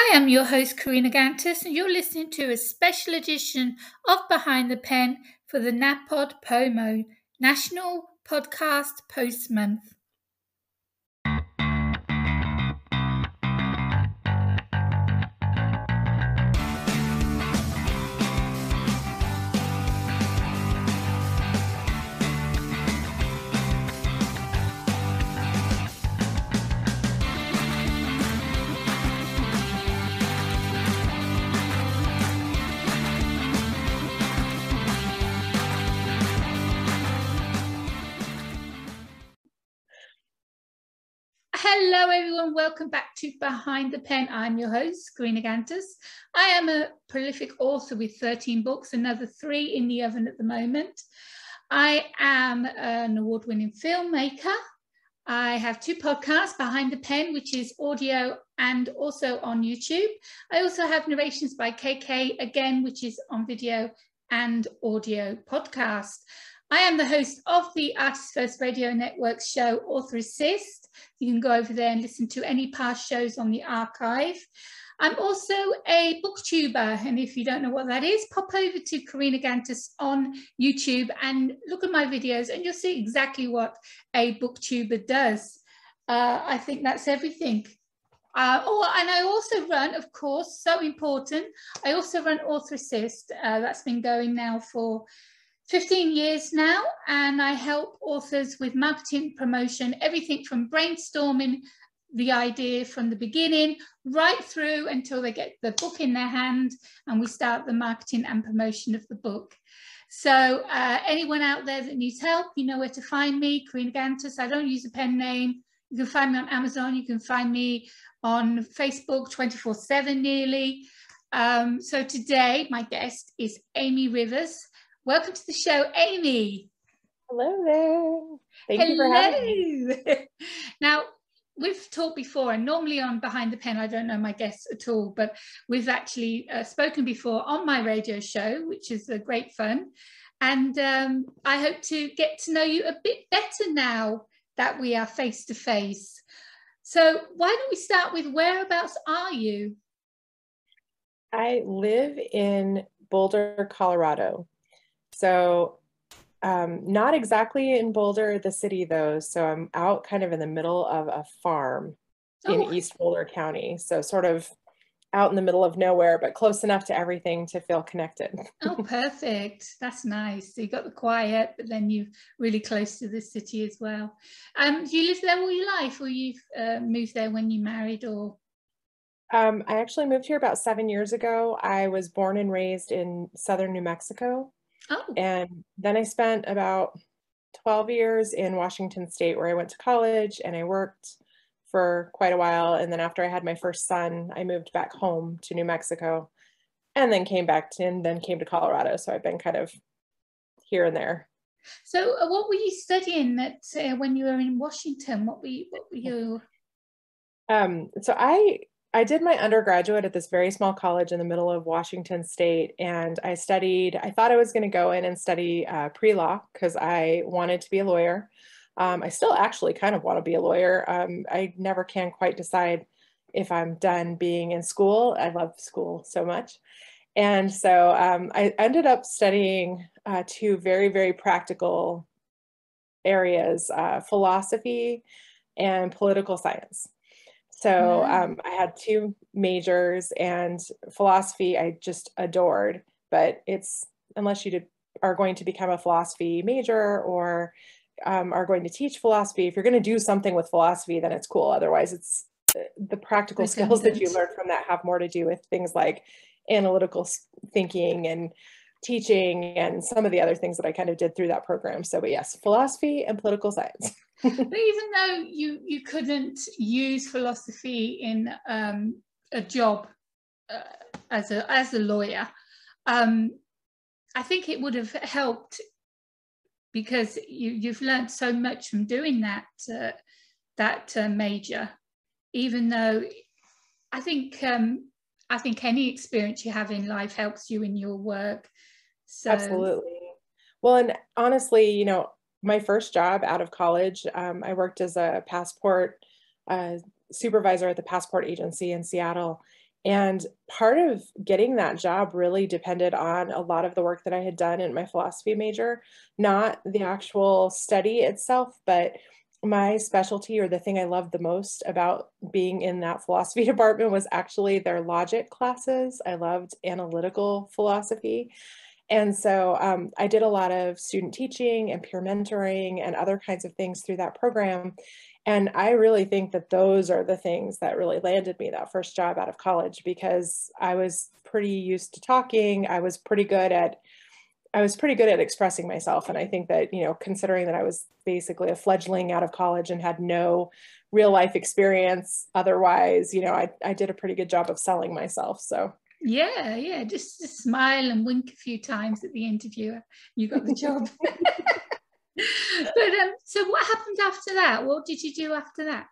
I am your host, Karina Kantas, and you're listening to a special edition of Behind the Pen for the NAPOD POMO, National Podcast Post Month. Everyone. Welcome back to Behind the Pen. I'm your host, Karina Kantas. I am a prolific author with 13 books, another three in the oven at the moment. I am an award winning filmmaker. I have two podcasts, Behind the Pen, which is audio and also on YouTube. I also have narrations by KK, again, which is on video and audio podcast. I am the host of the Artist First Radio Network show Author Assist. You can go over there and listen to any past shows on the archive. I'm also a booktuber, and if you don't know what that is, pop over to Karina Kantas on YouTube and look at my videos, and you'll see exactly what a booktuber does. Uh, I think that's everything. Uh, oh, and I also run, of course, so important. I also run Author Assist. Uh, that's been going now for 15 years now, and I help authors with marketing promotion, everything from brainstorming the idea from the beginning right through until they get the book in their hand and we start the marketing and promotion of the book. So uh, anyone out there that needs help, you know where to find me, Karina Kantas. I don't use a pen name. You can find me on Amazon. You can find me on Facebook 24 7 nearly. Um, so today, my guest is Amy Rivers. Welcome to the show, Amy. Hello there. Thank Hello. you for having me. now, we've talked before, and normally on Behind the Pen, I don't know my guests at all, but we've actually uh, spoken before on my radio show, which is a great fun. And um, I hope to get to know you a bit better now that we are face to face. So, why don't we start with whereabouts are you? I live in Boulder, Colorado. So um, not exactly in Boulder, the city though. So I'm out kind of in the middle of a farm oh. in East Boulder County. So sort of out in the middle of nowhere, but close enough to everything to feel connected. oh, perfect. That's nice. So you got the quiet, but then you're really close to the city as well. Um, do you live there all your life or you've uh, moved there when you married or? Um, I actually moved here about seven years ago. I was born and raised in Southern New Mexico. Oh. And then I spent about 12 years in Washington State where I went to college and I worked for quite a while. And then after I had my first son, I moved back home to New Mexico and then came back to, and then came to Colorado. So I've been kind of here and there. So uh, what were you studying at, uh, when you were in Washington? What were you, what were you? Um, so I I did my undergraduate at this very small college in the middle of Washington State, and I studied. I thought I was going to go in and study uh, pre law because I wanted to be a lawyer. Um, I still actually kind of want to be a lawyer. Um, I never can quite decide if I'm done being in school. I love school so much. And so um, I ended up studying uh, two very, very practical areas uh, philosophy and political science. So um, I had two majors and philosophy I just adored, but it's unless you did, are going to become a philosophy major or um, are going to teach philosophy, if you're going to do something with philosophy, then it's cool. Otherwise, it's uh, the practical skills that you learn from that have more to do with things like analytical thinking and teaching and some of the other things that I kind of did through that program. So, but yes, philosophy and political science. but even though you you couldn't use philosophy in um, a job uh, as a as a lawyer, um, I think it would have helped because you you've learned so much from doing that uh, that uh, major. Even though I think um, I think any experience you have in life helps you in your work so. Absolutely. Well, and honestly, you know, my first job out of college, um, I worked as a passport uh, supervisor at the passport agency in Seattle. And part of getting that job really depended on a lot of the work that I had done in my philosophy major, not the actual study itself, but my specialty or the thing I loved the most about being in that philosophy department was actually their logic classes. I loved analytical philosophy. And so um, I did a lot of student teaching and peer mentoring and other kinds of things through that program. And I really think that those are the things that really landed me that first job out of college because I was pretty used to talking. I was pretty good at I was pretty good at expressing myself. And I think that, you know, considering that I was basically a fledgling out of college and had no real life experience otherwise, you know, I, I did a pretty good job of selling myself. So yeah, yeah, just, just smile and wink a few times at the interviewer. You got the job. but um, so what happened after that? What did you do after that?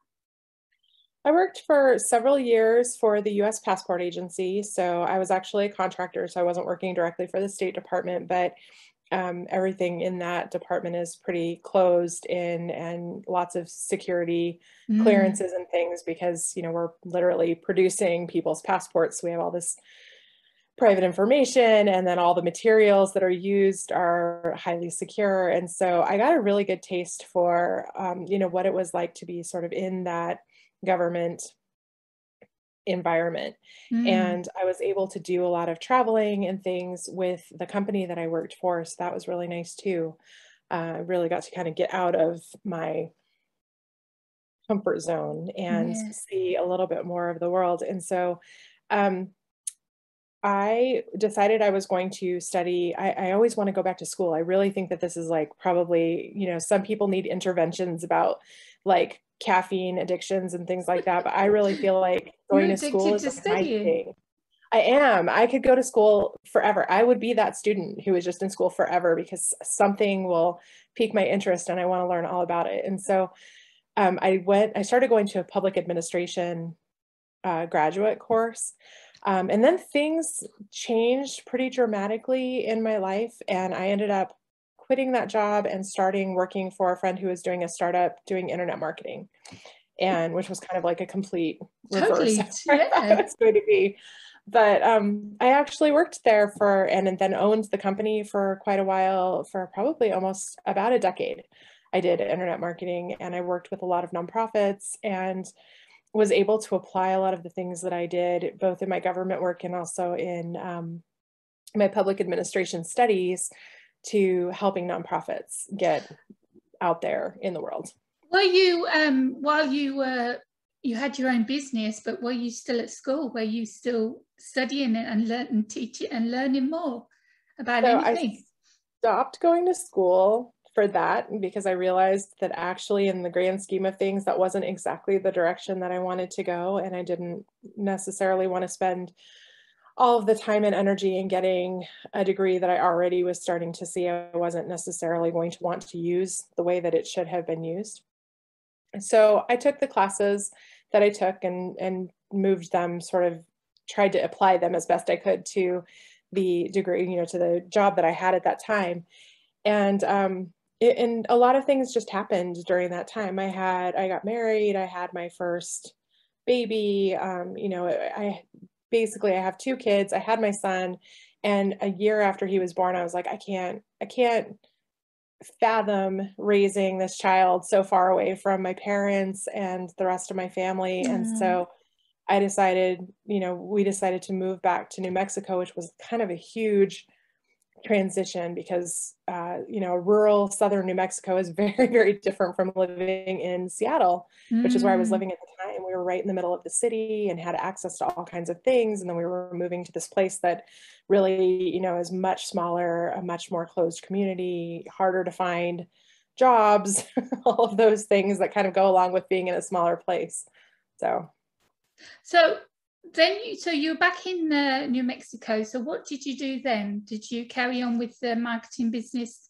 I worked for several years for the US Passport Agency. So I was actually a contractor, so I wasn't working directly for the State Department, but um, everything in that department is pretty closed in and lots of security mm. clearances and things because, you know, we're literally producing people's passports. So we have all this private information and then all the materials that are used are highly secure and so i got a really good taste for um, you know what it was like to be sort of in that government environment mm. and i was able to do a lot of traveling and things with the company that i worked for so that was really nice too uh, really got to kind of get out of my comfort zone and see a little bit more of the world and so um, I decided I was going to study. I, I always want to go back to school. I really think that this is like probably, you know, some people need interventions about like caffeine addictions and things like that. But I really feel like going to school is to my thing. I am. I could go to school forever. I would be that student who is just in school forever because something will pique my interest and I want to learn all about it. And so um, I went, I started going to a public administration uh, graduate course. Um, and then things changed pretty dramatically in my life, and I ended up quitting that job and starting working for a friend who was doing a startup doing internet marketing, and which was kind of like a complete reverse totally. yeah. it's going to be. But um, I actually worked there for and then owned the company for quite a while, for probably almost about a decade. I did internet marketing and I worked with a lot of nonprofits and was able to apply a lot of the things that I did, both in my government work and also in um, my public administration studies, to helping nonprofits get out there in the world. Were you, um, while you were, you had your own business, but were you still at school? Were you still studying it and learning, teaching and learning more about so anything? I stopped going to school for that because I realized that actually, in the grand scheme of things, that wasn't exactly the direction that I wanted to go. And I didn't necessarily want to spend all of the time and energy in getting a degree that I already was starting to see I wasn't necessarily going to want to use the way that it should have been used. So I took the classes that I took and, and moved them sort of tried to apply them as best I could to the degree, you know, to the job that I had at that time. And um, it, and a lot of things just happened during that time. I had, I got married, I had my first baby. Um, you know, I basically I have two kids. I had my son, and a year after he was born, I was like, I can't, I can't fathom raising this child so far away from my parents and the rest of my family. Mm. And so I decided, you know, we decided to move back to New Mexico, which was kind of a huge transition because uh, you know rural southern New Mexico is very very different from living in Seattle, mm. which is where I was mm. living at the time. We were right in the middle of the city and had access to all kinds of things, and then we were moving to this place that really you know is much smaller, a much more closed community, harder to find jobs, all of those things that kind of go along with being in a smaller place. So, so then you so you're back in uh, New Mexico. So what did you do then? Did you carry on with the marketing business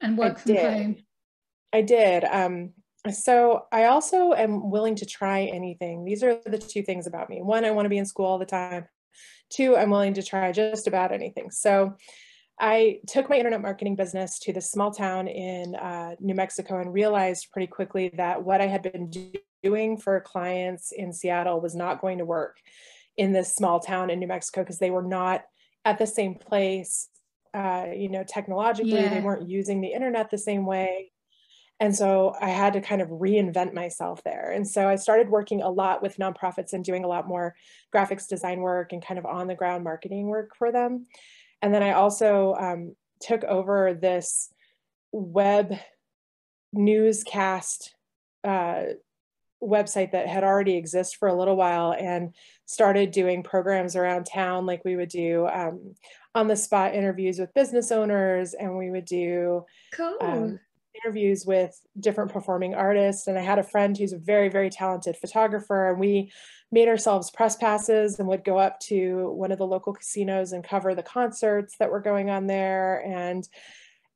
and work I from did. home? I did. Um, so I also am willing to try anything. These are the two things about me. One, I want to be in school all the time. Two, I'm willing to try just about anything. So I took my internet marketing business to this small town in uh, New Mexico and realized pretty quickly that what I had been doing for clients in Seattle was not going to work. in this small town in New Mexico because they were not at the same place. Uh, you know, technologically, yeah. they weren't using the internet the same way. And so I had to kind of reinvent myself there. And so I started working a lot with nonprofits and doing a lot more graphics design work and kind of on the ground marketing work for them. And then I also um, took over this web newscast uh, website that had already existed for a little while and started doing programs around town like we would do um, on the spot interviews with business owners and we would do cool. um, interviews with different performing artists. And I had a friend who's a very, very talented photographer, and we made ourselves press passes and would go up to one of the local casinos and cover the concerts that were going on there. And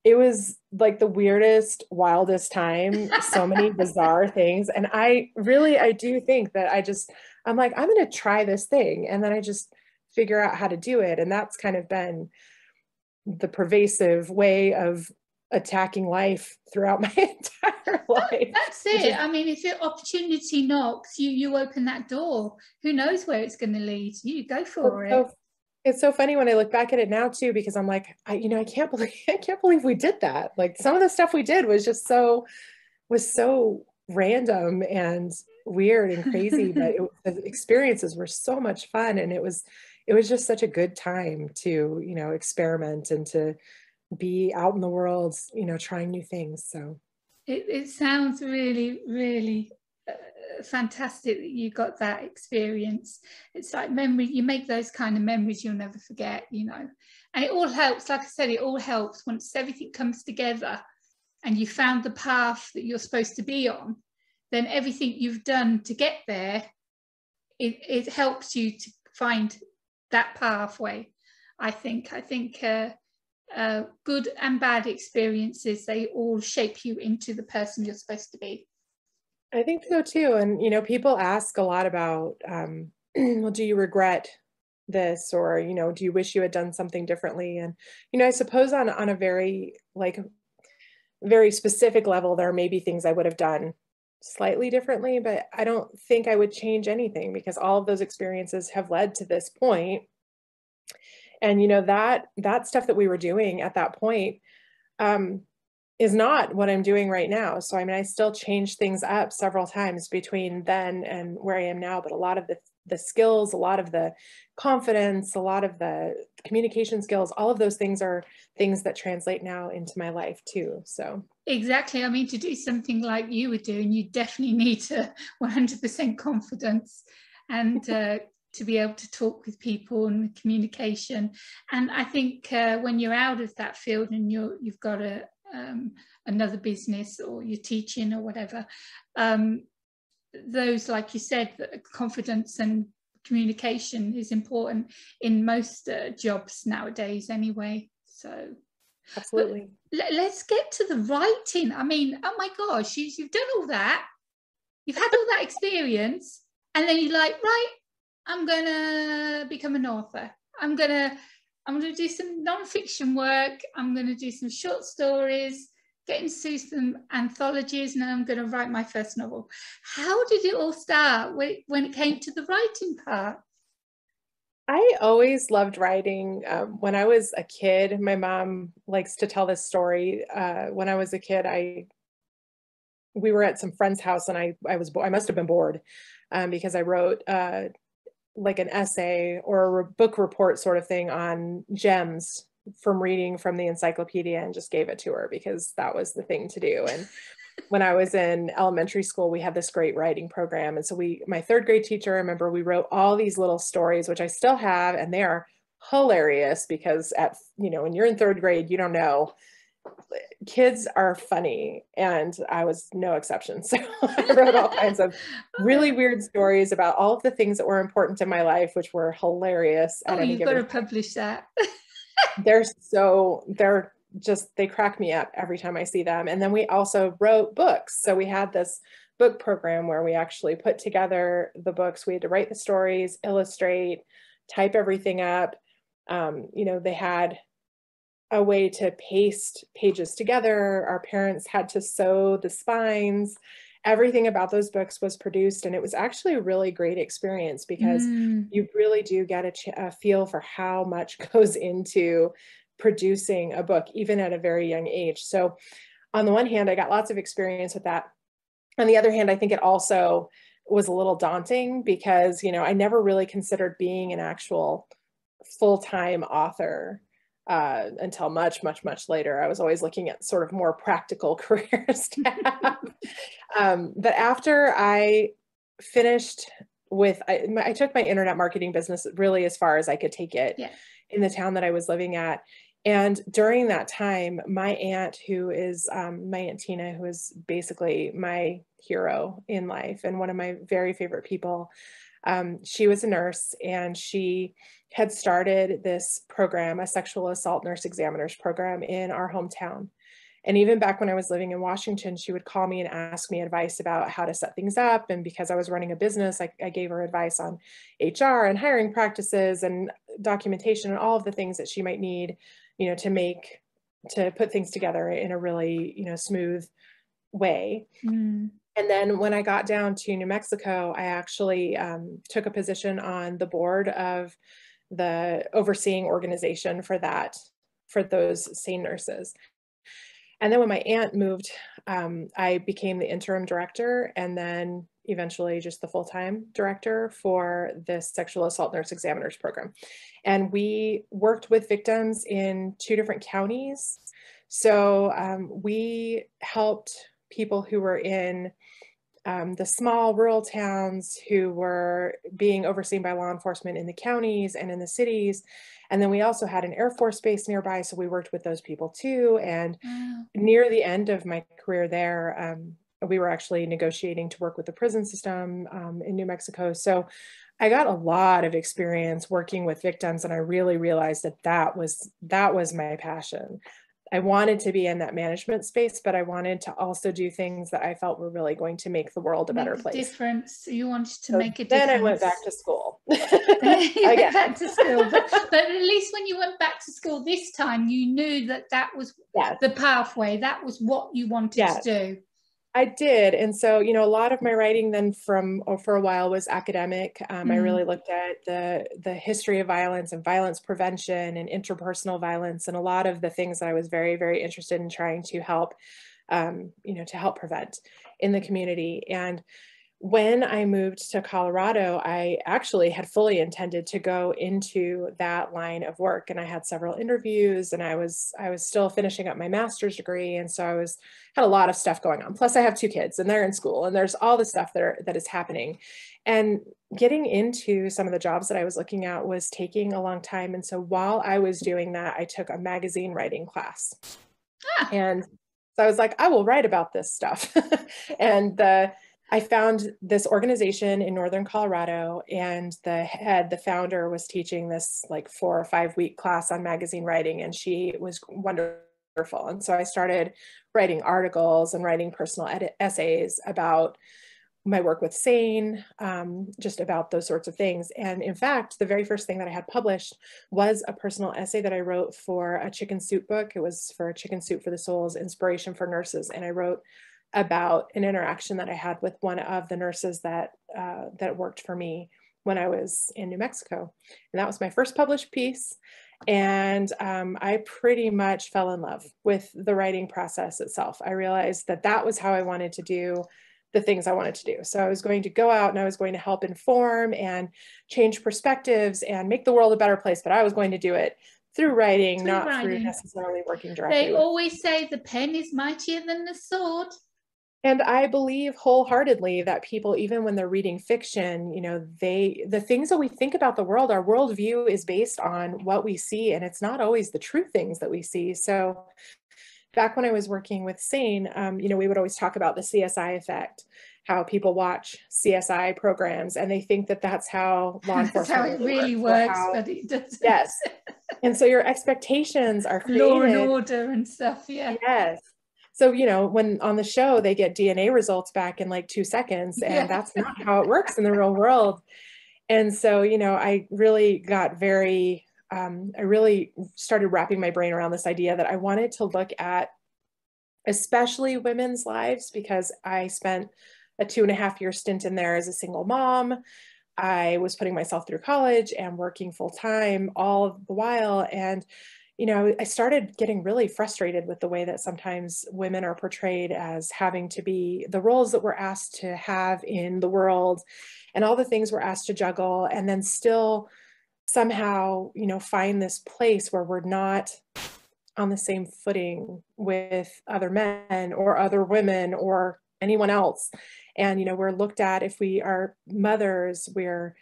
it was like the weirdest, wildest time, so many bizarre things. And I really, I do think that I just, I'm like, I'm going to try this thing. And then I just figure out how to do it. And that's kind of been the pervasive way of attacking life throughout my entire oh, life. That's it. Is, I mean, if the opportunity knocks, you you open that door. Who knows where it's going to lead? You go for it. So, it's so funny when I look back at it now too, because I'm like, I, you know, I can't believe I can't believe we did that. Like some of the stuff we did was just so was so random and weird and crazy, but it, the experiences were so much fun, and it was it was just such a good time to you know experiment and to be out in the world, you know, trying new things. So it, it sounds really, really fantastic that you got that experience. It's like memory, you make those kind of memories you'll never forget, you know. And it all helps, like I said, it all helps once everything comes together and you found the path that you're supposed to be on, then everything you've done to get there, it, it helps you to find that pathway. I think. I think uh, uh, good and bad experiences, they all shape you into the person you're supposed to be. I think so too. And, you know, people ask a lot about, um, well, do you regret this or, you know, do you wish you had done something differently? And, you know, I suppose on, on a very, like, very specific level, there may be things I would have done slightly differently, but I don't think I would change anything because all of those experiences have led to this point and you know that that stuff that we were doing at that point um, is not what i'm doing right now. So i mean i still change things up several times between then and where i am now but a lot of the the skills a lot of the confidence a lot of the communication skills all of those things are things that translate now into my life too. So. Exactly. I mean to do something like you were doing you definitely need to 100% confidence and uh, to be able to talk with people and communication. And I think uh, when you're out of that field and you're you've got a um, another business or you're teaching or whatever, um, those like you said, confidence and communication is important in most uh, jobs nowadays anyway. So absolutely. Let, us get to the writing. I mean, oh my gosh, you, you've done all that. You've had all that experience, and then you're like, right, I'm gonna become an author. I'm gonna I'm gonna do some non-fiction work. I'm gonna do some short stories, get into some anthologies, and I'm gonna write my first novel. How did it all start when it came to the writing part? I always loved writing. Um, when I was a kid, my mom likes to tell this story. Uh, when I was a kid, I we were at some friend's house, and I I was I must have been bored um, because I wrote uh, like an essay or a book report sort of thing on gems from reading from the encyclopedia and just gave it to her because that was the thing to do. And when I was in elementary school, we had this great writing program. And so we, my third grade teacher, I remember we wrote all these little stories, which I still have, and they are hilarious because at, you know, when you're in third grade, you don't know kids are funny and I was no exception. So I wrote all kinds of really weird stories about all of the things that were important in my life, which were hilarious. Oh, you've got to publish that. they're so, they're just, they crack me up every time I see them. And then we also wrote books. So we had this book program where we actually put together the books. We had to write the stories, illustrate, type everything up. Um, you know, they had a way to paste pages together. Our parents had to sew the spines. everything about those books was produced and it was actually a really great experience because mm. you really do get a, ch- a, feel for how much goes into producing a book even at a very young age so on the one hand i got lots of experience with that on the other hand i think it also was a little daunting because you know i never really considered being an actual full-time author uh, until much, much, much later. I was always looking at sort of more practical careers to have. um, but after I finished with, I, I, took my internet marketing business really as far as I could take it yeah. in the town that I was living at. And during that time, my aunt, who is um, my aunt Tina, who is basically my hero in life and one of my very favorite people, um, she was a nurse and she had started this program, a sexual assault nurse examiners program in our hometown. And even back when I was living in Washington, she would call me and ask me advice about how to set things up. And because I was running a business, I, I gave her advice on HR and hiring practices and documentation and all of the things that she might need, you know, to make, to put things together in a really, you know, smooth way. Mm. And then when I got down to New Mexico, I actually um, took a position on the board of the overseeing organization for that, for those SANE nurses. And then when my aunt moved, um, I became the interim director and then eventually just the full-time director for this sexual assault nurse examiners program. And we worked with victims in two different counties. So um, we helped people who were in um, the small rural towns who were being overseen by law enforcement in the counties and in the cities. And then we also had an Air Force base nearby, so we worked with those people too. And wow. near the end of my career there, um, we were actually negotiating to work with the prison system um, in New Mexico. So I got a lot of experience working with victims, and I really realized that that was that was my passion. I wanted to be in that management space, but I wanted to also do things that I felt were really going to make the world a make better place. Difference. You wanted to so make a difference. Then I went back to school. you went back to school, but, but, at least when you went back to school this time, you knew that that was yes. the pathway. That was what you wanted yes. to do. I did. And so, you know, a lot of my writing then from oh, for a while was academic. Um, mm-hmm. I really looked at the the history of violence and violence prevention and interpersonal violence and a lot of the things that I was very, very interested in trying to help, um, you know, to help prevent in the community. And when I moved to Colorado, I actually had fully intended to go into that line of work and I had several interviews and I was I was still finishing up my master's degree and so I was had a lot of stuff going on. Plus I have two kids and they're in school and there's all the stuff that are, that is happening. And getting into some of the jobs that I was looking at was taking a long time and so while I was doing that, I took a magazine writing class. Ah. And so I was like, I will write about this stuff. and the I found this organization in Northern Colorado, and the head, the founder, was teaching this like four or five week class on magazine writing, and she was wonderful. And so I started writing articles and writing personal edit- essays about my work with SANE, um, just about those sorts of things. And in fact, the very first thing that I had published was a personal essay that I wrote for a chicken soup book. It was for Chicken Soup for the Soul's Inspiration for Nurses. And I wrote about an interaction that I had with one of the nurses that uh, that worked for me when I was in New Mexico. And that was my first published piece. And um, I pretty much fell in love with the writing process itself. I realized that that was how I wanted to do the things I wanted to do. So I was going to go out and I was going to help inform and change perspectives and make the world a better place, but I was going to do it through writing, through not writing. through necessarily working directly. They always say the pen is mightier than the sword. And I believe wholeheartedly that people, even when they're reading fiction, you know, they, the things that we think about the world, our worldview is based on what we see, and it's not always the true things that we see. So, back when I was working with SANE, um, you know, we would always talk about the CSI effect, how people watch CSI programs and they think that that's how law enforcement that's how it really works, how, but it doesn't. Yes. And so your expectations are created. Law and order and stuff, yeah. Yes so you know when on the show they get dna results back in like two seconds and yeah. that's not how it works in the real world and so you know i really got very um, i really started wrapping my brain around this idea that i wanted to look at especially women's lives, because I spent a two and a half year stint in there as a single mom. I was putting myself through college and working full time all the while. And, you know, I started getting really frustrated with the way that sometimes women are portrayed as having to be the roles that we're asked to have in the world and all the things we're asked to juggle, and then still somehow, you know, find this place where we're not on the same footing with other men or other women or anyone else. And you know we're looked at if we are mothers we're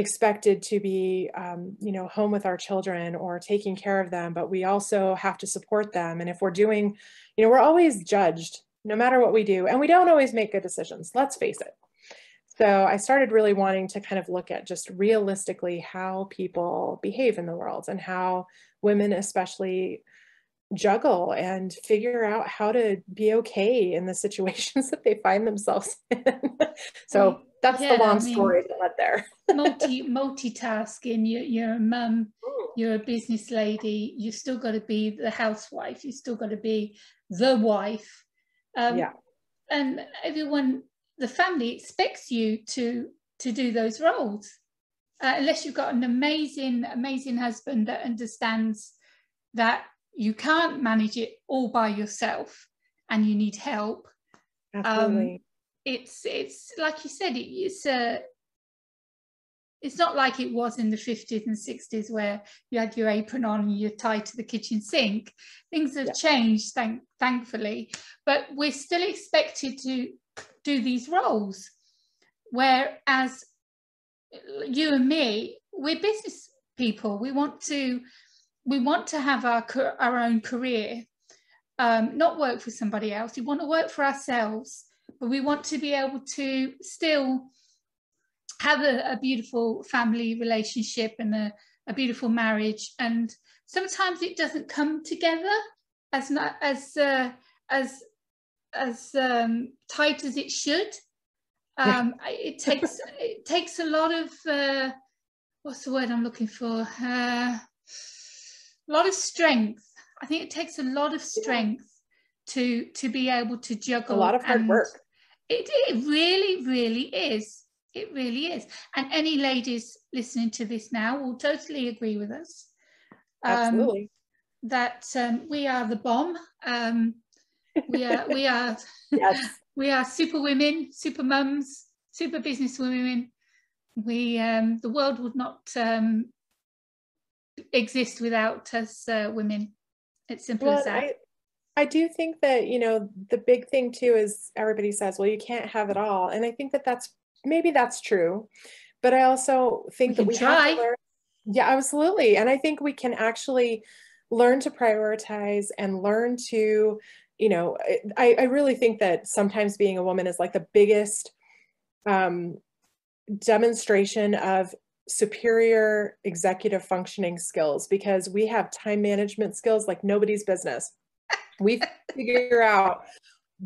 expected to be um, you know home with our children or taking care of them but we also have to support them. And if we're doing you know we're always judged no matter what we do and we don't always make good decisions let's face it. So i started really wanting to kind of look at just realistically how people behave in the world and how women especially juggle and figure out how to be okay in the situations that they find themselves in. so that's yeah, the long I mean, story there. multi multitasking, you're, you're a mum, you're a business lady, you've still got to be the housewife, you've still got to be the wife. Um, yeah. And everyone, the family expects you to to do those roles. Uh, unless you've got an amazing, amazing husband that understands that you can't manage it all by yourself and you need help Absolutely. Um, it's it's like you said it, it's a it's not like it was in the 50s and 60s where you had your apron on and you're tied to the kitchen sink things have yeah. changed thank thankfully but we're still expected to do these roles whereas you and me we're business people we want to we want to have our, our own career, um, not work for somebody else. We want to work for ourselves, we want to be able to still have a, a beautiful family relationship and a, a, beautiful marriage. And sometimes it doesn't come together as not, as uh, as as um, tight as it should. Um, yeah. it takes it takes a lot of uh, what's the word I'm looking for. Uh, a lot of strength. I think it takes a lot of strength to to be able to juggle. A lot of hard work. It, it really, really is. It really is. And any ladies listening to this now will totally agree with us. Um, Absolutely. That um, we are the bomb. Um, we are we are yes. we are super women, super mums, super business women. We um, the world would not um, exist without us uh, women. It's simple well, as that. I, I do think that, you know, the big thing too is everybody says, well, you can't have it all. And I think that that's maybe that's true. But I also think we that we try. have to learn. Yeah, absolutely. And I think we can actually learn to prioritize and learn to, you know, I, I really think that sometimes being a woman is like the biggest um, demonstration of superior executive functioning skills because we have time management skills like nobody's business. We figure out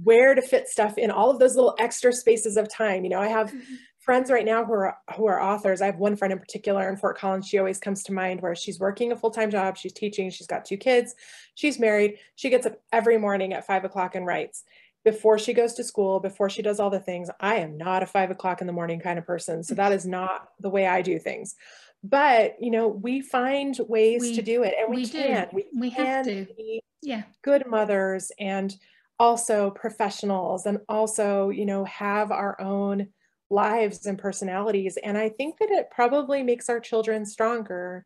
where to fit stuff in all of those little extra spaces of time. You know, I have mm-hmm. friends right now who are who are authors. I have one friend in particular in Fort Collins. She always comes to mind where she's working a full-time job, she's teaching, she's got two kids, she's married. She gets up every morning at five o'clock and writes before she goes to school, before she does all the things. I am not a five o'clock in the morning kind of person. So that is not the way I do things. But, you know, we find ways we, to do it and we, we can. Do. We, we can have to. be yeah. good mothers and also professionals and also, you know, have our own lives and personalities. And I think that it probably makes our children stronger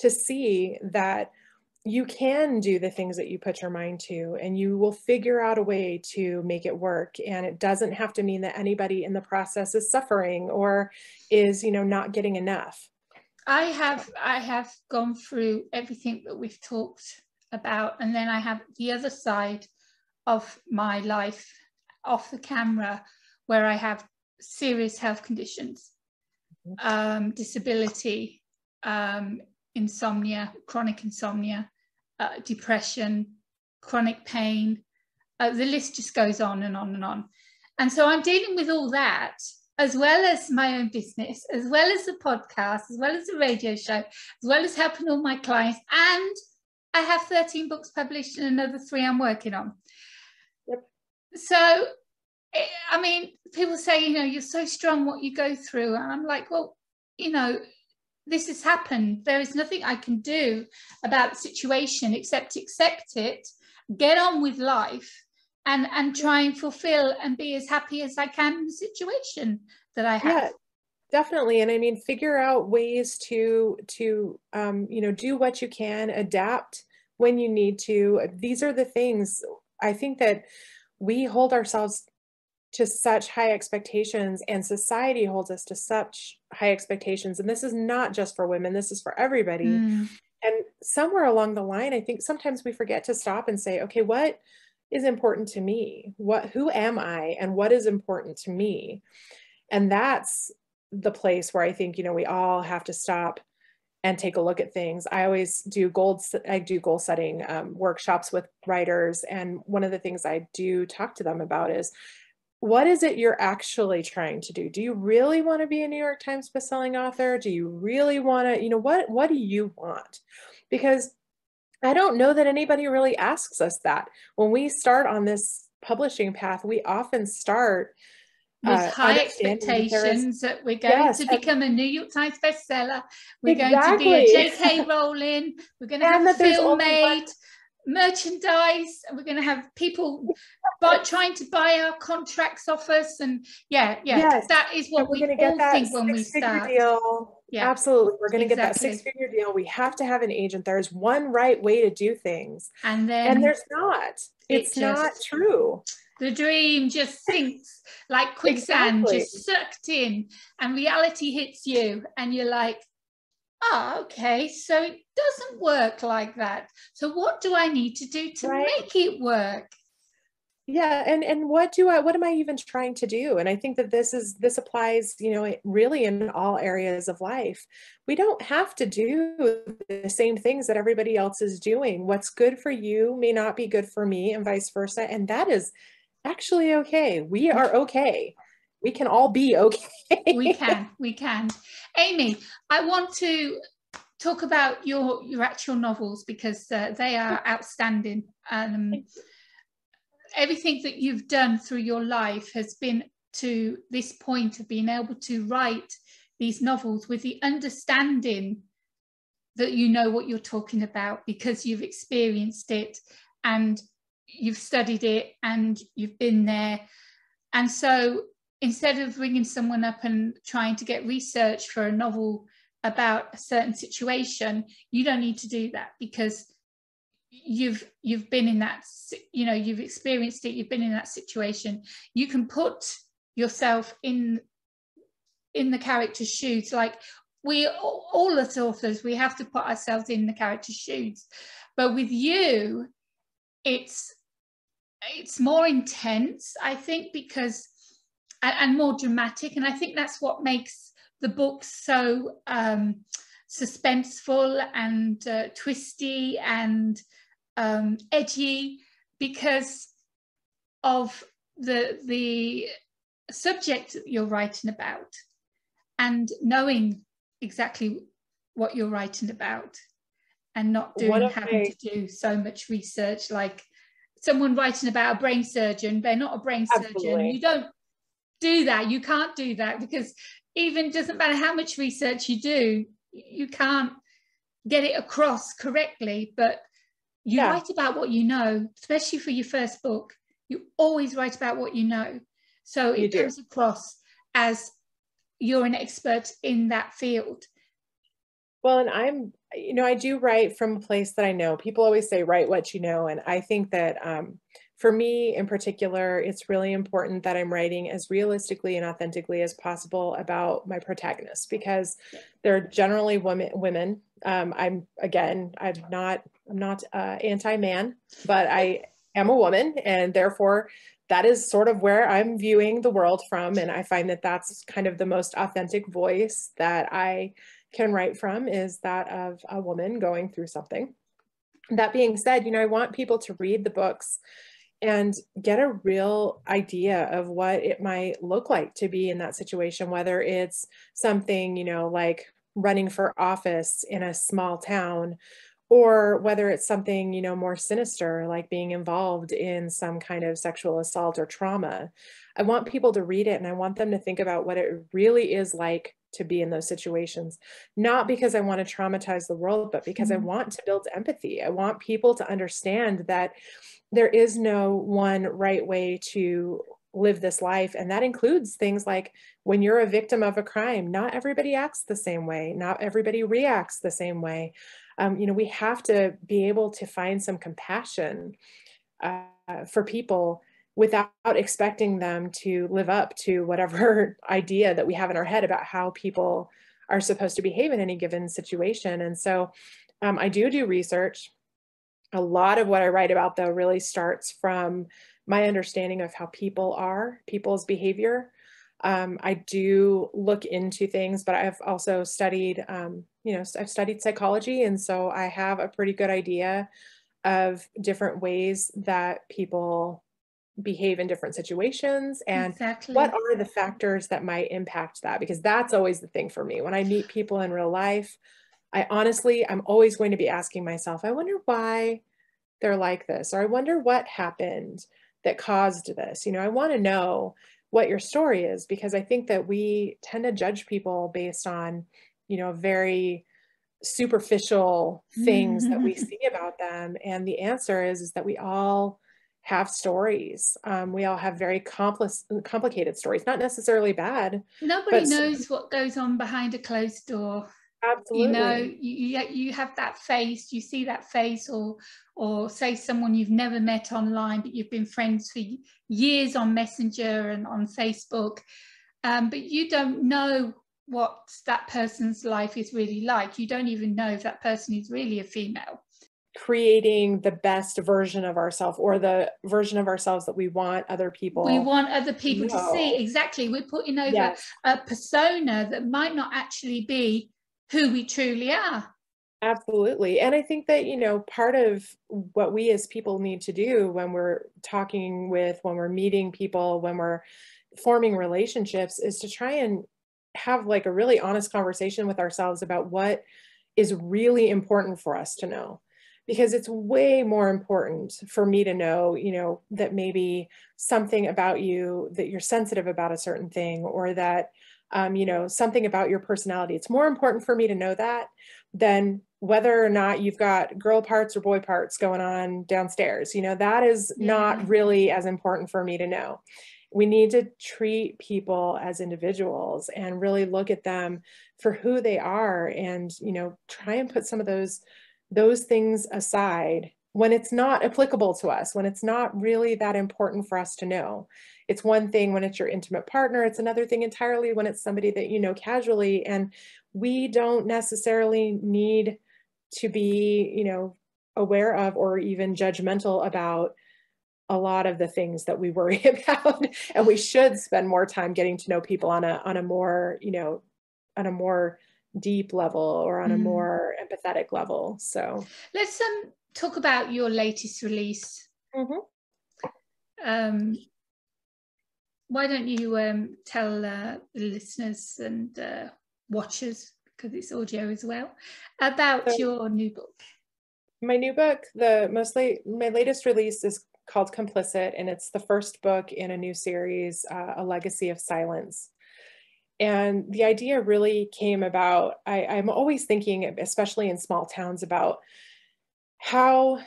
to see that you can do the things that you put your mind to and you will figure out a way to make it work and it doesn't have to mean that anybody in the process is suffering or is you know not getting enough i have i have gone through everything that we've talked about and then i have the other side of my life off the camera where i have serious health conditions um, disability um, insomnia chronic insomnia uh, depression, chronic pain. Uh, the list just goes on and on and on. And so I'm dealing with all that as well as my own business, as well as the podcast, as well as the radio show, as well as helping all my clients. And I have 13 books published and another three I'm working on. Yep. so eh, I mean, people say, you know, you're so strong what you go through. And I'm like, well, you know, this has happened. There is nothing I can do about the situation except accept it, get on with life, and and try and fulfill and be as happy as I can in the situation that I have. Yeah, definitely. And I mean, figure out ways to to um, you know do what you can, adapt when you need to. These are the things I think that we hold ourselves to such high expectations and society holds us to such high expectations and this is not just for women this is for everybody mm. and somewhere along the line i think sometimes we forget to stop and say okay what is important to me what who am i and what is important to me and that's the place where i think you know we all have to stop and take a look at things i always do gold i do goal setting um, workshops with writers and one of the things i do talk to them about is what is it you're actually trying to do? Do you really want to be a New York Times bestselling author? Do you really want to, you know, what what do you want? Because I don't know that anybody really asks us that. When we start on this publishing path, we often start with uh, high expectations that we're going yes, to become a New York Times bestseller. We're exactly. going to be a J.K. Rowling. We're going to have a film made. One merchandise. And we're going to have people by, trying to buy our contracts off us and yeah yeah yes. that is what we're we going to get that think when we start. deal. Yeah. Absolutely we're going to exactly. get that six figure deal. We have to have an agent. There's one right way to do things. And then and there's not. it's it just, not true. The dream just sinks like quicksand exactly. just sucked in and reality hits you and you're like ah, okay, so it doesn't work like that. So what do I need to do to right. make it work? Yeah, and and what do I what am I even trying to do? And I think that this is this applies, you know, really in all areas of life. We don't have to do the same things that everybody else is doing. What's good for you may not be good for me and vice versa, and that is actually okay. We are okay we can all be okay. we can, we can. Amy, I want to talk about your your actual novels because uh, they are outstanding. Um, everything that you've done through your life has been to this point of being able to write these novels with the understanding that you know what you're talking about because you've experienced it and you've studied it and you've been there. And so instead of ringing someone up and trying to get research for a novel about a certain situation you don't need to do that because you've you've been in that you know you've experienced it you've been in that situation. You can put yourself in in the character's shoes. Like we all as authors we have to put ourselves in the character's shoes. But with you it's it's more intense i think because and, and more dramatic. And I think that's what makes the book so um, suspenseful and uh, twisty and um, edgy because of the the subject that you're writing about and knowing exactly what you're writing about and not doing having to do so much research like someone writing about a brain surgeon they're not a brain Absolutely. surgeon you don't do that. You can't do that because even doesn't matter how much research you do, you can't get it across correctly. But you yeah. write about what you know, especially for your first book. You always write about what you know. So it comes across as you're an expert in that field. Well, and I'm, you know, I do write from a place that I know. People always say, write what you know. And I think that um, for me in particular, it's really important that I'm writing as realistically and authentically as possible about my protagonists because they're generally women. Women. Um, I'm again, I'm not, I'm not uh, anti-man, but I am a woman, and therefore that is sort of where I'm viewing the world from, and I find that that's kind of the most authentic voice that I can write from is that of a woman going through something. That being said, you know, I want people to read the books and get a real idea of what it might look like to be in that situation, whether it's something, you know, like running for office in a small town or whether it's something you know more sinister like being involved in some kind of sexual assault or trauma. I want people to read it and i want them to think about what it really is like to be in those situations not because i want to traumatize the world but because mm-hmm. i want to build empathy i want people to understand that there is no one right way to live this life and that includes things like when you're a victim of a crime not everybody acts the same way not everybody reacts the same way um, you know, we have to be able to find some compassion uh, for people without expecting them to live up to whatever idea that we have in our head about how people are supposed to behave in any given situation. And so um, I do do research. A lot of what I write about, though, really starts from my understanding of how people are, people's behavior. Um, I do look into things, but I've also studied um, you know, I've studied psychology, and so I have a pretty good idea of different ways that people behave in different situations and exactly. what are the factors that might impact that because that's always the thing for me when i meet people in real life i honestly i'm always going to be asking myself i wonder why they're like this or i wonder what happened that caused this you know i want to know what your story is because i think that we tend to judge people based on you know very superficial things that we mm-hmm. see about them and the answer is is that we all have stories um, we all have very complex complicated stories not necessarily bad nobody knows what goes on behind a closed door absolutely you know you, you have that face you see that face or or say someone you've never met online but you've been friends for years on messenger and on facebook um, but you don't know what that person's life is really like. You don't even know if that person is really a female. Creating the best version of ourselves or the version of ourselves that we want other people. We want other people to see. Exactly. We're putting over yes. a persona that might not actually be who we truly are. Absolutely. And I think that, you know, part of what we as people need to do when we're talking with, when we're meeting people, when we're forming relationships is to try and have like a really honest conversation with ourselves about what is really important for us to know because it's way more important for me to know you know that maybe something about you that you're sensitive about a certain thing or that um, you know something about your personality. It's more important for me to know that than whether or not you've got girl parts or boy parts going on downstairs. You know that is yeah. not really as important for me to know. We need to treat people as individuals and really look at them for who they are and you know try and put some of those those things aside when it's not applicable to us when it's not really that important for us to know it's one thing when it's your intimate partner it's another thing entirely when it's somebody that you know casually and we don't necessarily need to be you know aware of or even judgmental about a lot of the things that we worry about. And we should spend more time getting to know people on a on a more you know on a more deep level or on a mm. more empathetic level so let's um talk about your latest release mm-hmm. um why don't you um tell uh, the listeners and uh, watchers because it's audio as well about so, your new book my new book the mostly my latest release is called Complicit, and it's the first book in a new series, uh, A Legacy of Silence. And the idea really came about, I, I'm always thinking, especially in small towns, about how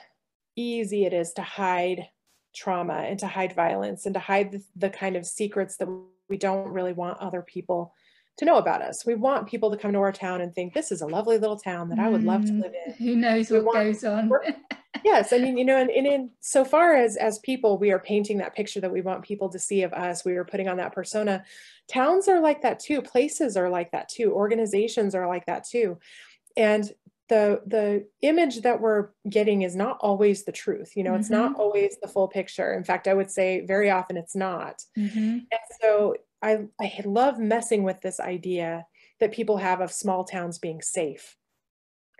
easy it is to hide trauma and to hide violence and to hide the, the kind of secrets that we don't really want other people to know about us. We want people to come to our town and think this is a lovely little town that I would love to mm, live in. Who knows we what goes on? yes, I mean, you know, and, and in so far as as people, we are painting that picture that we want people to see of us. We are putting on that persona. Towns are like that too. Places are like that too. Organizations are like that too. And the the image that we're getting is not always the truth you know mm-hmm. it's not mm-hmm. always the full picture in fact i would say very often it's not mm-hmm. and so i i love messing with this idea that people have of small towns being safe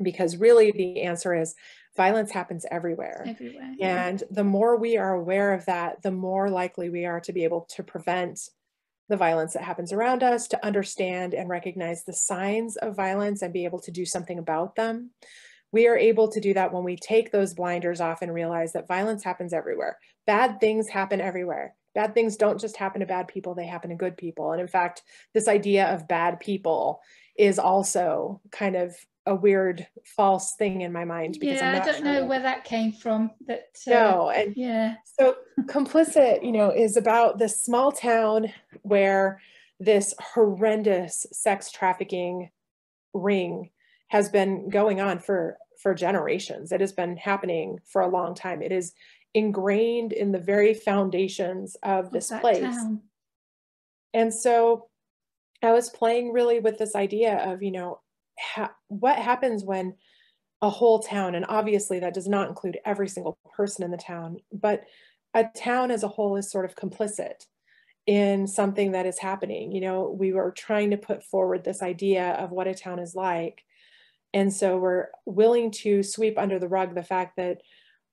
because really the answer is violence happens everywhere. Everywhere. And the more we are aware of that, the more likely we are to be able to prevent the violence that happens around us, to understand and recognize the signs of violence and be able to do something about them. we are able to do that when we take those blinders off and realize that violence happens everywhere. Bad things happen everywhere. Bad things don't just happen to bad people, they happen to good people. And in fact, this idea of bad people is also kind of a weird false thing in my mind because yeah, I don't sure know where that came from. That uh, no, and yeah. So complicit, you know, is about this small town where this horrendous sex trafficking ring has been going on for for generations. It has been happening for a long time. It is ingrained in the very foundations of this place. Town? And so I was playing really with this idea of, you know, ha- what happens when a whole town, and obviously that does not include every single person in the town, but a town as a whole is sort of complicit in something that is happening. You know, we were trying to put forward this idea of what a town is like. And so we're willing to sweep under the rug the fact that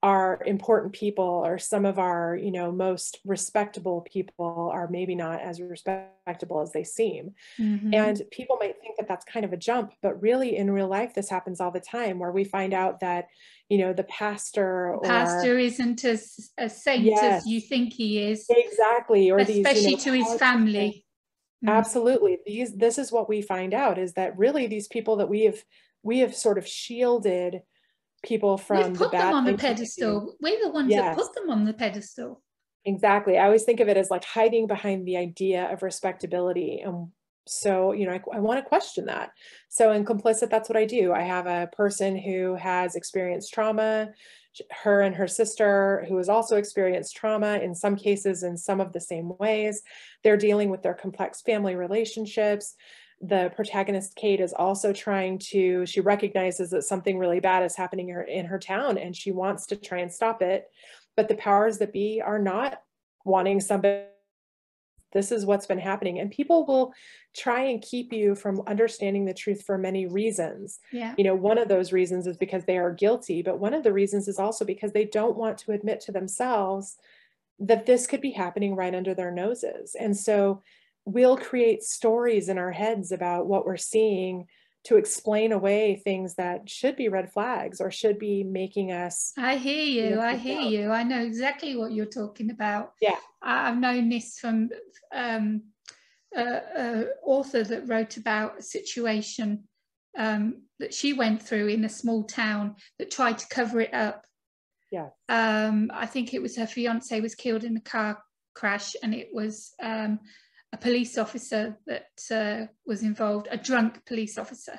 our important people or some of our you know most respectable people are maybe not as respectable as they seem. Mm-hmm. and people might think that that's kind of a jump but really in real life this happens all the time where we find out that you know the pastor or, pastor isn't as a saint yes, as you think he is exactly. Or especially these, you know, to his family. mm. absolutely. These this is what we find out is that really these people that we have we have sort of shielded people from We've put the them on the pedestal. We're the ones yes. that put them on the pedestal. Exactly. I always think of it as like hiding behind the idea of respectability. And so, you know, I, I want to question that. So in complicit, that's what I do. I have a person who has experienced trauma, her and her sister, who has also experienced trauma in some cases in some of the same ways. They're dealing with their complex family relationships the protagonist Kate is also trying to she recognizes that something really bad is happening in her, in her town and she wants to try and stop it. But the powers that be are not wanting somebody this is what's been happening. And people will try and keep you from understanding the truth for many reasons. Yeah. You know one of those reasons is because they are guilty but one of the reasons is also because they don't want to admit to themselves that this could be happening right under their noses. And so we'll create stories in our heads about what we're seeing to explain away things that should be red flags or should be making us i hear you, you know, i hear out. you. I know exactly what you're talking about. Yeah. I've known this from um uh, author that wrote about a situation um, that she went through in a small town that tried to cover it up. Yeah. Um, i think it was her fiance was killed in a car crash and it was um, a police officer that uh, was involved, a drunk police officer.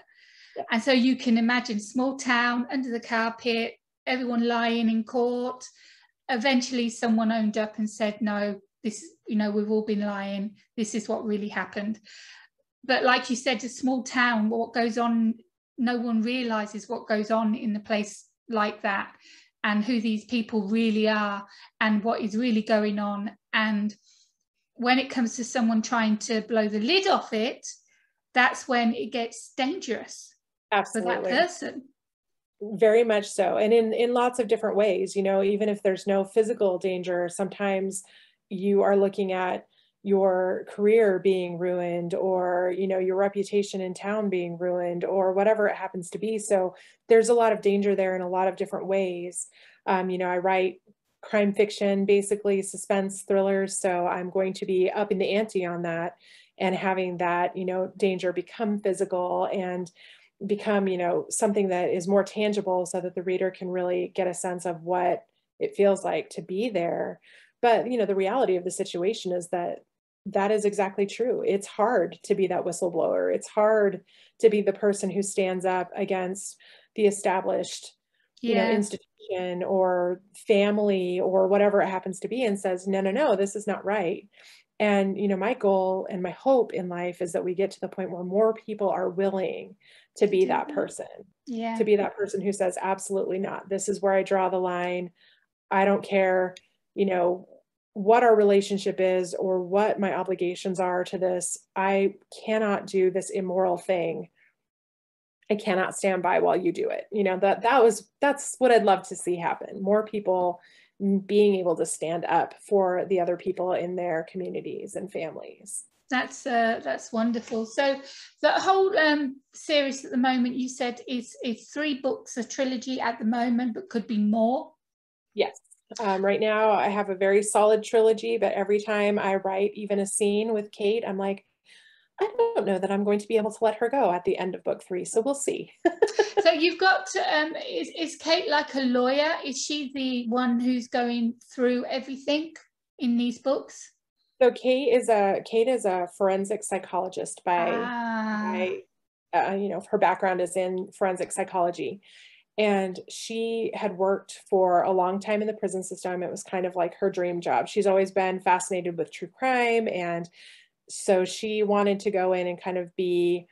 Yeah. And so you can imagine small town under the carpet, everyone lying in court. Eventually, someone owned up and said, "No, this, you know, we've all been lying. This is what really happened." But like you said, a small town, what goes on, no one realizes what goes on in the place like that, and who these people really are, and what is really going on, and when it comes to someone trying to blow the lid off it, that's when it gets dangerous Absolutely. for that person. Very much so. And in, in lots of different ways, you know, even if there's no physical danger, sometimes you are looking at your career being ruined or you know your reputation in town being ruined or whatever it happens to be so there's a lot of danger there in a lot of different ways um, you know i write crime fiction, basically suspense thrillers. So I'm going to be upping the ante on that and having that, you know, danger become physical and become, you know, something that is more tangible so that the reader can really get a sense of what it feels like to be there. But, you know, the reality of the situation is that that is exactly true. It's hard to be that whistleblower. It's hard to be the person who stands up against the established yeah. you know or family or whatever it happens to be and says no no no this is not right. And you know my goal and my hope in life is that we get to the point where more people are willing to be that mm-hmm. person yeah. to be that person who says absolutely not. This is where i draw the line. I don't care you know what our relationship is or what my obligations are to this. I cannot do this immoral thing I cannot stand by while you do it. You know, that that was that's what I'd love to see happen. More people being able to stand up for the other people in their communities and families. That's uh, that's wonderful. So the whole um, series at the moment, you said is is three books, a trilogy at the moment, but could be more. Yes. Um, right now, I have a very solid trilogy, but every time I write even a scene with Kate, I'm like, I don't know that I'm going to be able to let her go at the end of book three. So we'll see. so you've got, um, is, is Kate like a lawyer? Is she the one who's going through everything in these books? So Kate is a Kate is a forensic psychologist by, ah. by uh, you know, her background is in forensic psychology. And she had worked for a long time in the prison system. It was kind of like her dream job. She's always been fascinated with true crime and so she wanted to go in and kind of be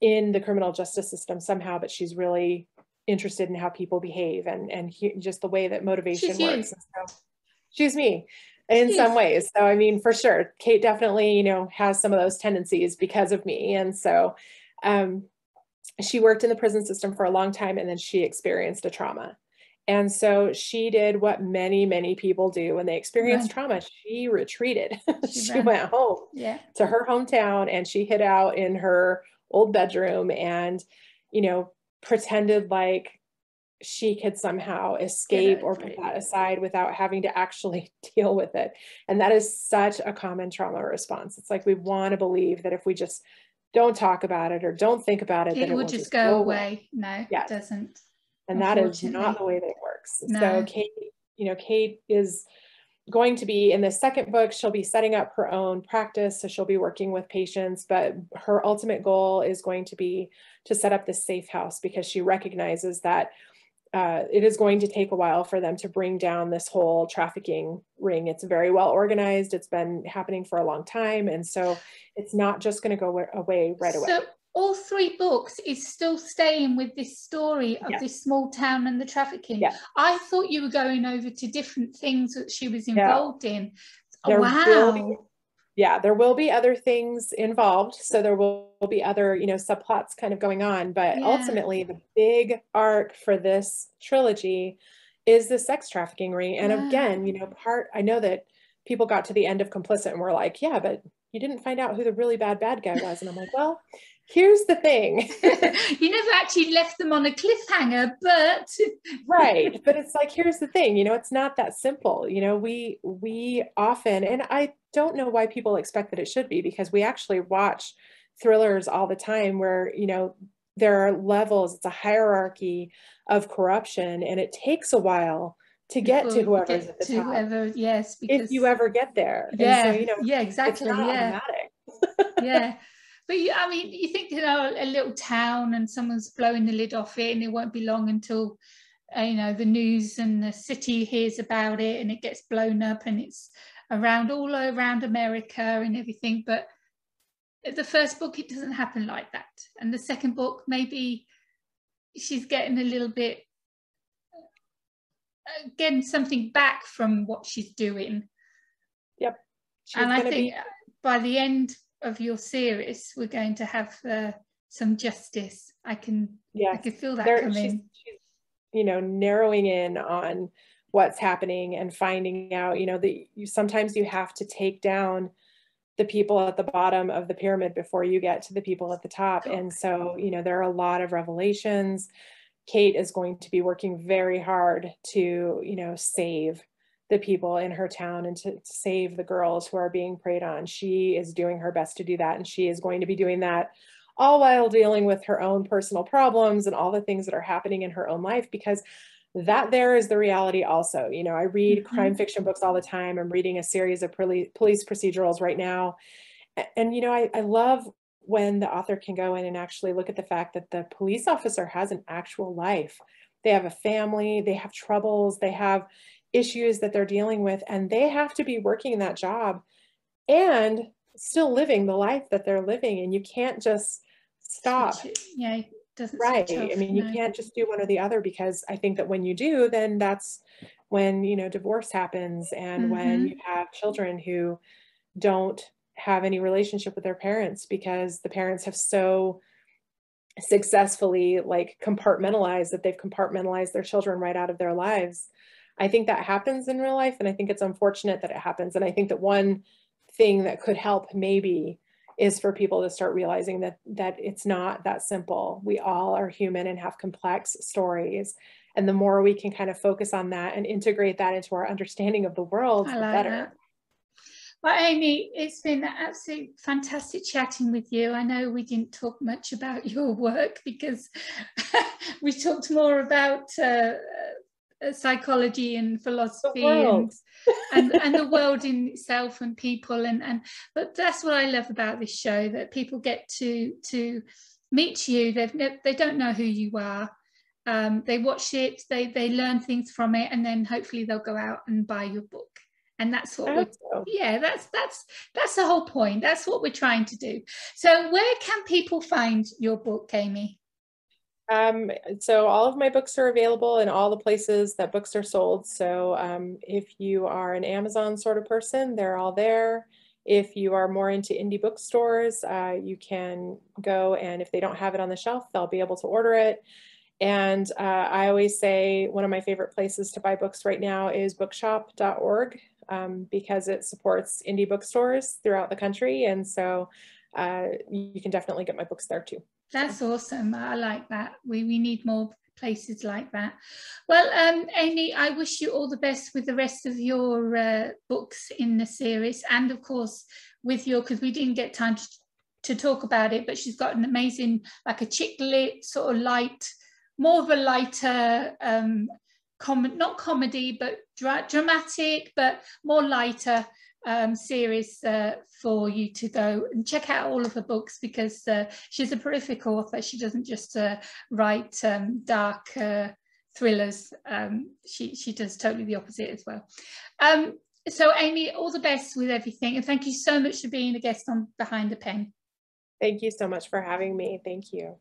in the criminal justice system somehow, but she's really interested in how people behave and and he, just the way that motivation she's works. So she's me in she's... some ways. So I mean, for sure, Kate definitely you know has some of those tendencies because of me, and so um, she worked in the prison system for a long time, and then she experienced a trauma. And so she did what many, many people do when they experience right. trauma. She retreated. She, she went home yeah. to her hometown and she hid out in her old bedroom and, you know, pretended like she could somehow escape or put that aside without having to actually deal with it. And that is such a common trauma response. It's like we want to believe that if we just don't talk about it or don't think about it, it then it will just, just go away. away. No, yes. it doesn't and that is not the way that it works no. so kate you know kate is going to be in the second book she'll be setting up her own practice so she'll be working with patients but her ultimate goal is going to be to set up this safe house because she recognizes that uh, it is going to take a while for them to bring down this whole trafficking ring. It's very well organized. It's been happening for a long time. And so it's not just going to go away right away. So all three books is still staying with this story of yeah. this small town and the trafficking. Yeah. I thought you were going over to different things that she was involved yeah. in. Oh, wow. Be, yeah, there will be other things involved. So there will, will be other, you know, subplots kind of going on. But ultimately, the big arc for this trilogy is the sex trafficking ring. And again, you know, part, I know that people got to the end of complicit and were like, yeah, but you didn't find out who the really bad bad guy was. And I'm like, well, here's the thing you never actually left them on a cliffhanger but right but it's like here's the thing you know it's not that simple you know we we often and i don't know why people expect that it should be because we actually watch thrillers all the time where you know there are levels it's a hierarchy of corruption and it takes a while to get to whoever's at the to top. Whoever, yes, because, if you ever get there. Yeah, so, you know, yeah, exactly. yeah. yeah, but you, I mean, you think you know a little town and someone's blowing the lid off it, and it won't be long until uh, you know the news and the city hears about it, and it gets blown up, and it's around all around America and everything. But the first book, it doesn't happen like that, and the second book, maybe she's getting a little bit uh, getting something back from what she's doing. Yep. She's and I think be... by the end of your series, we're going to have uh, some justice. I can, yeah, I can feel that there, coming. She's, she's, you know, narrowing in on what's happening and finding out. You know, that you sometimes you have to take down the people at the bottom of the pyramid before you get to the people at the top. And so, you know, there are a lot of revelations. Kate is going to be working very hard to, you know, save the people in her town and to save the girls who are being preyed on. She is doing her best to do that, and she is going to be doing that all while dealing with her own personal problems and all the things that are happening in her own life because that there is the reality also you know i read mm-hmm. crime fiction books all the time i'm reading a series of police procedurals right now and you know I, I love when the author can go in and actually look at the fact that the police officer has an actual life they have a family they have troubles they have issues that they're dealing with and they have to be working that job and still living the life that they're living. And you can't just stop. Yeah right. i mean no. you can't just do one or the other because i think that when you do then that's when you know divorce happens and mm-hmm. when you have children who don't have any relationship with their parents because the parents have so successfully like compartmentalized that they've compartmentalized their children right out of their lives I think that happens in real life, and I think it's unfortunate that it happens. And I think that one thing that could help maybe is for people to start realizing that that it's not that simple. We all are human and have complex stories. And the more we can kind of focus on that and integrate that into our understanding of the world, the better. That. Well, Amy, it's been absolutely fantastic chatting with you. I know we didn't talk much about your work because we talked more about uh, uh, psychology and philosophy and, and, and the world in itself and people and and but that's what I love about this show that people get to to meet you. They've they don't know who you are. Um, they watch it they they learn things from it and then hopefully they'll go out and buy your book. And that's what we're so. yeah that's that's that's the whole point. That's what we're trying to do. So where can people find your book amy um, so all of my books are available in all the places that books are sold. So um, if you are an Amazon sort of person, they're all there. If you are more into indie bookstores, uh, you can go and if they don't have it on the shelf, they'll be able to order it. And uh, I always say one of my favorite places to buy books right now is bookshop.org um, because it supports indie bookstores throughout the country. And so uh, you can definitely get my books there too. That's awesome. I like that. We, we need more places like that. Well, um, Amy, I wish you all the best with the rest of your uh, books in the series and of course with your, because we didn't get time to, to talk about it, but she's got an amazing, like a chick lit, sort of light, more of a lighter, um, com not comedy, but dra dramatic, but more lighter um, series uh, for you to go and check out all of her books because uh, she's a prolific author. She doesn't just uh, write um, dark uh, thrillers. Um, she, she does totally the opposite as well. Um, so Amy, all the best with everything. And thank you so much for being a guest on Behind the Pen. Thank you so much for having me. Thank you.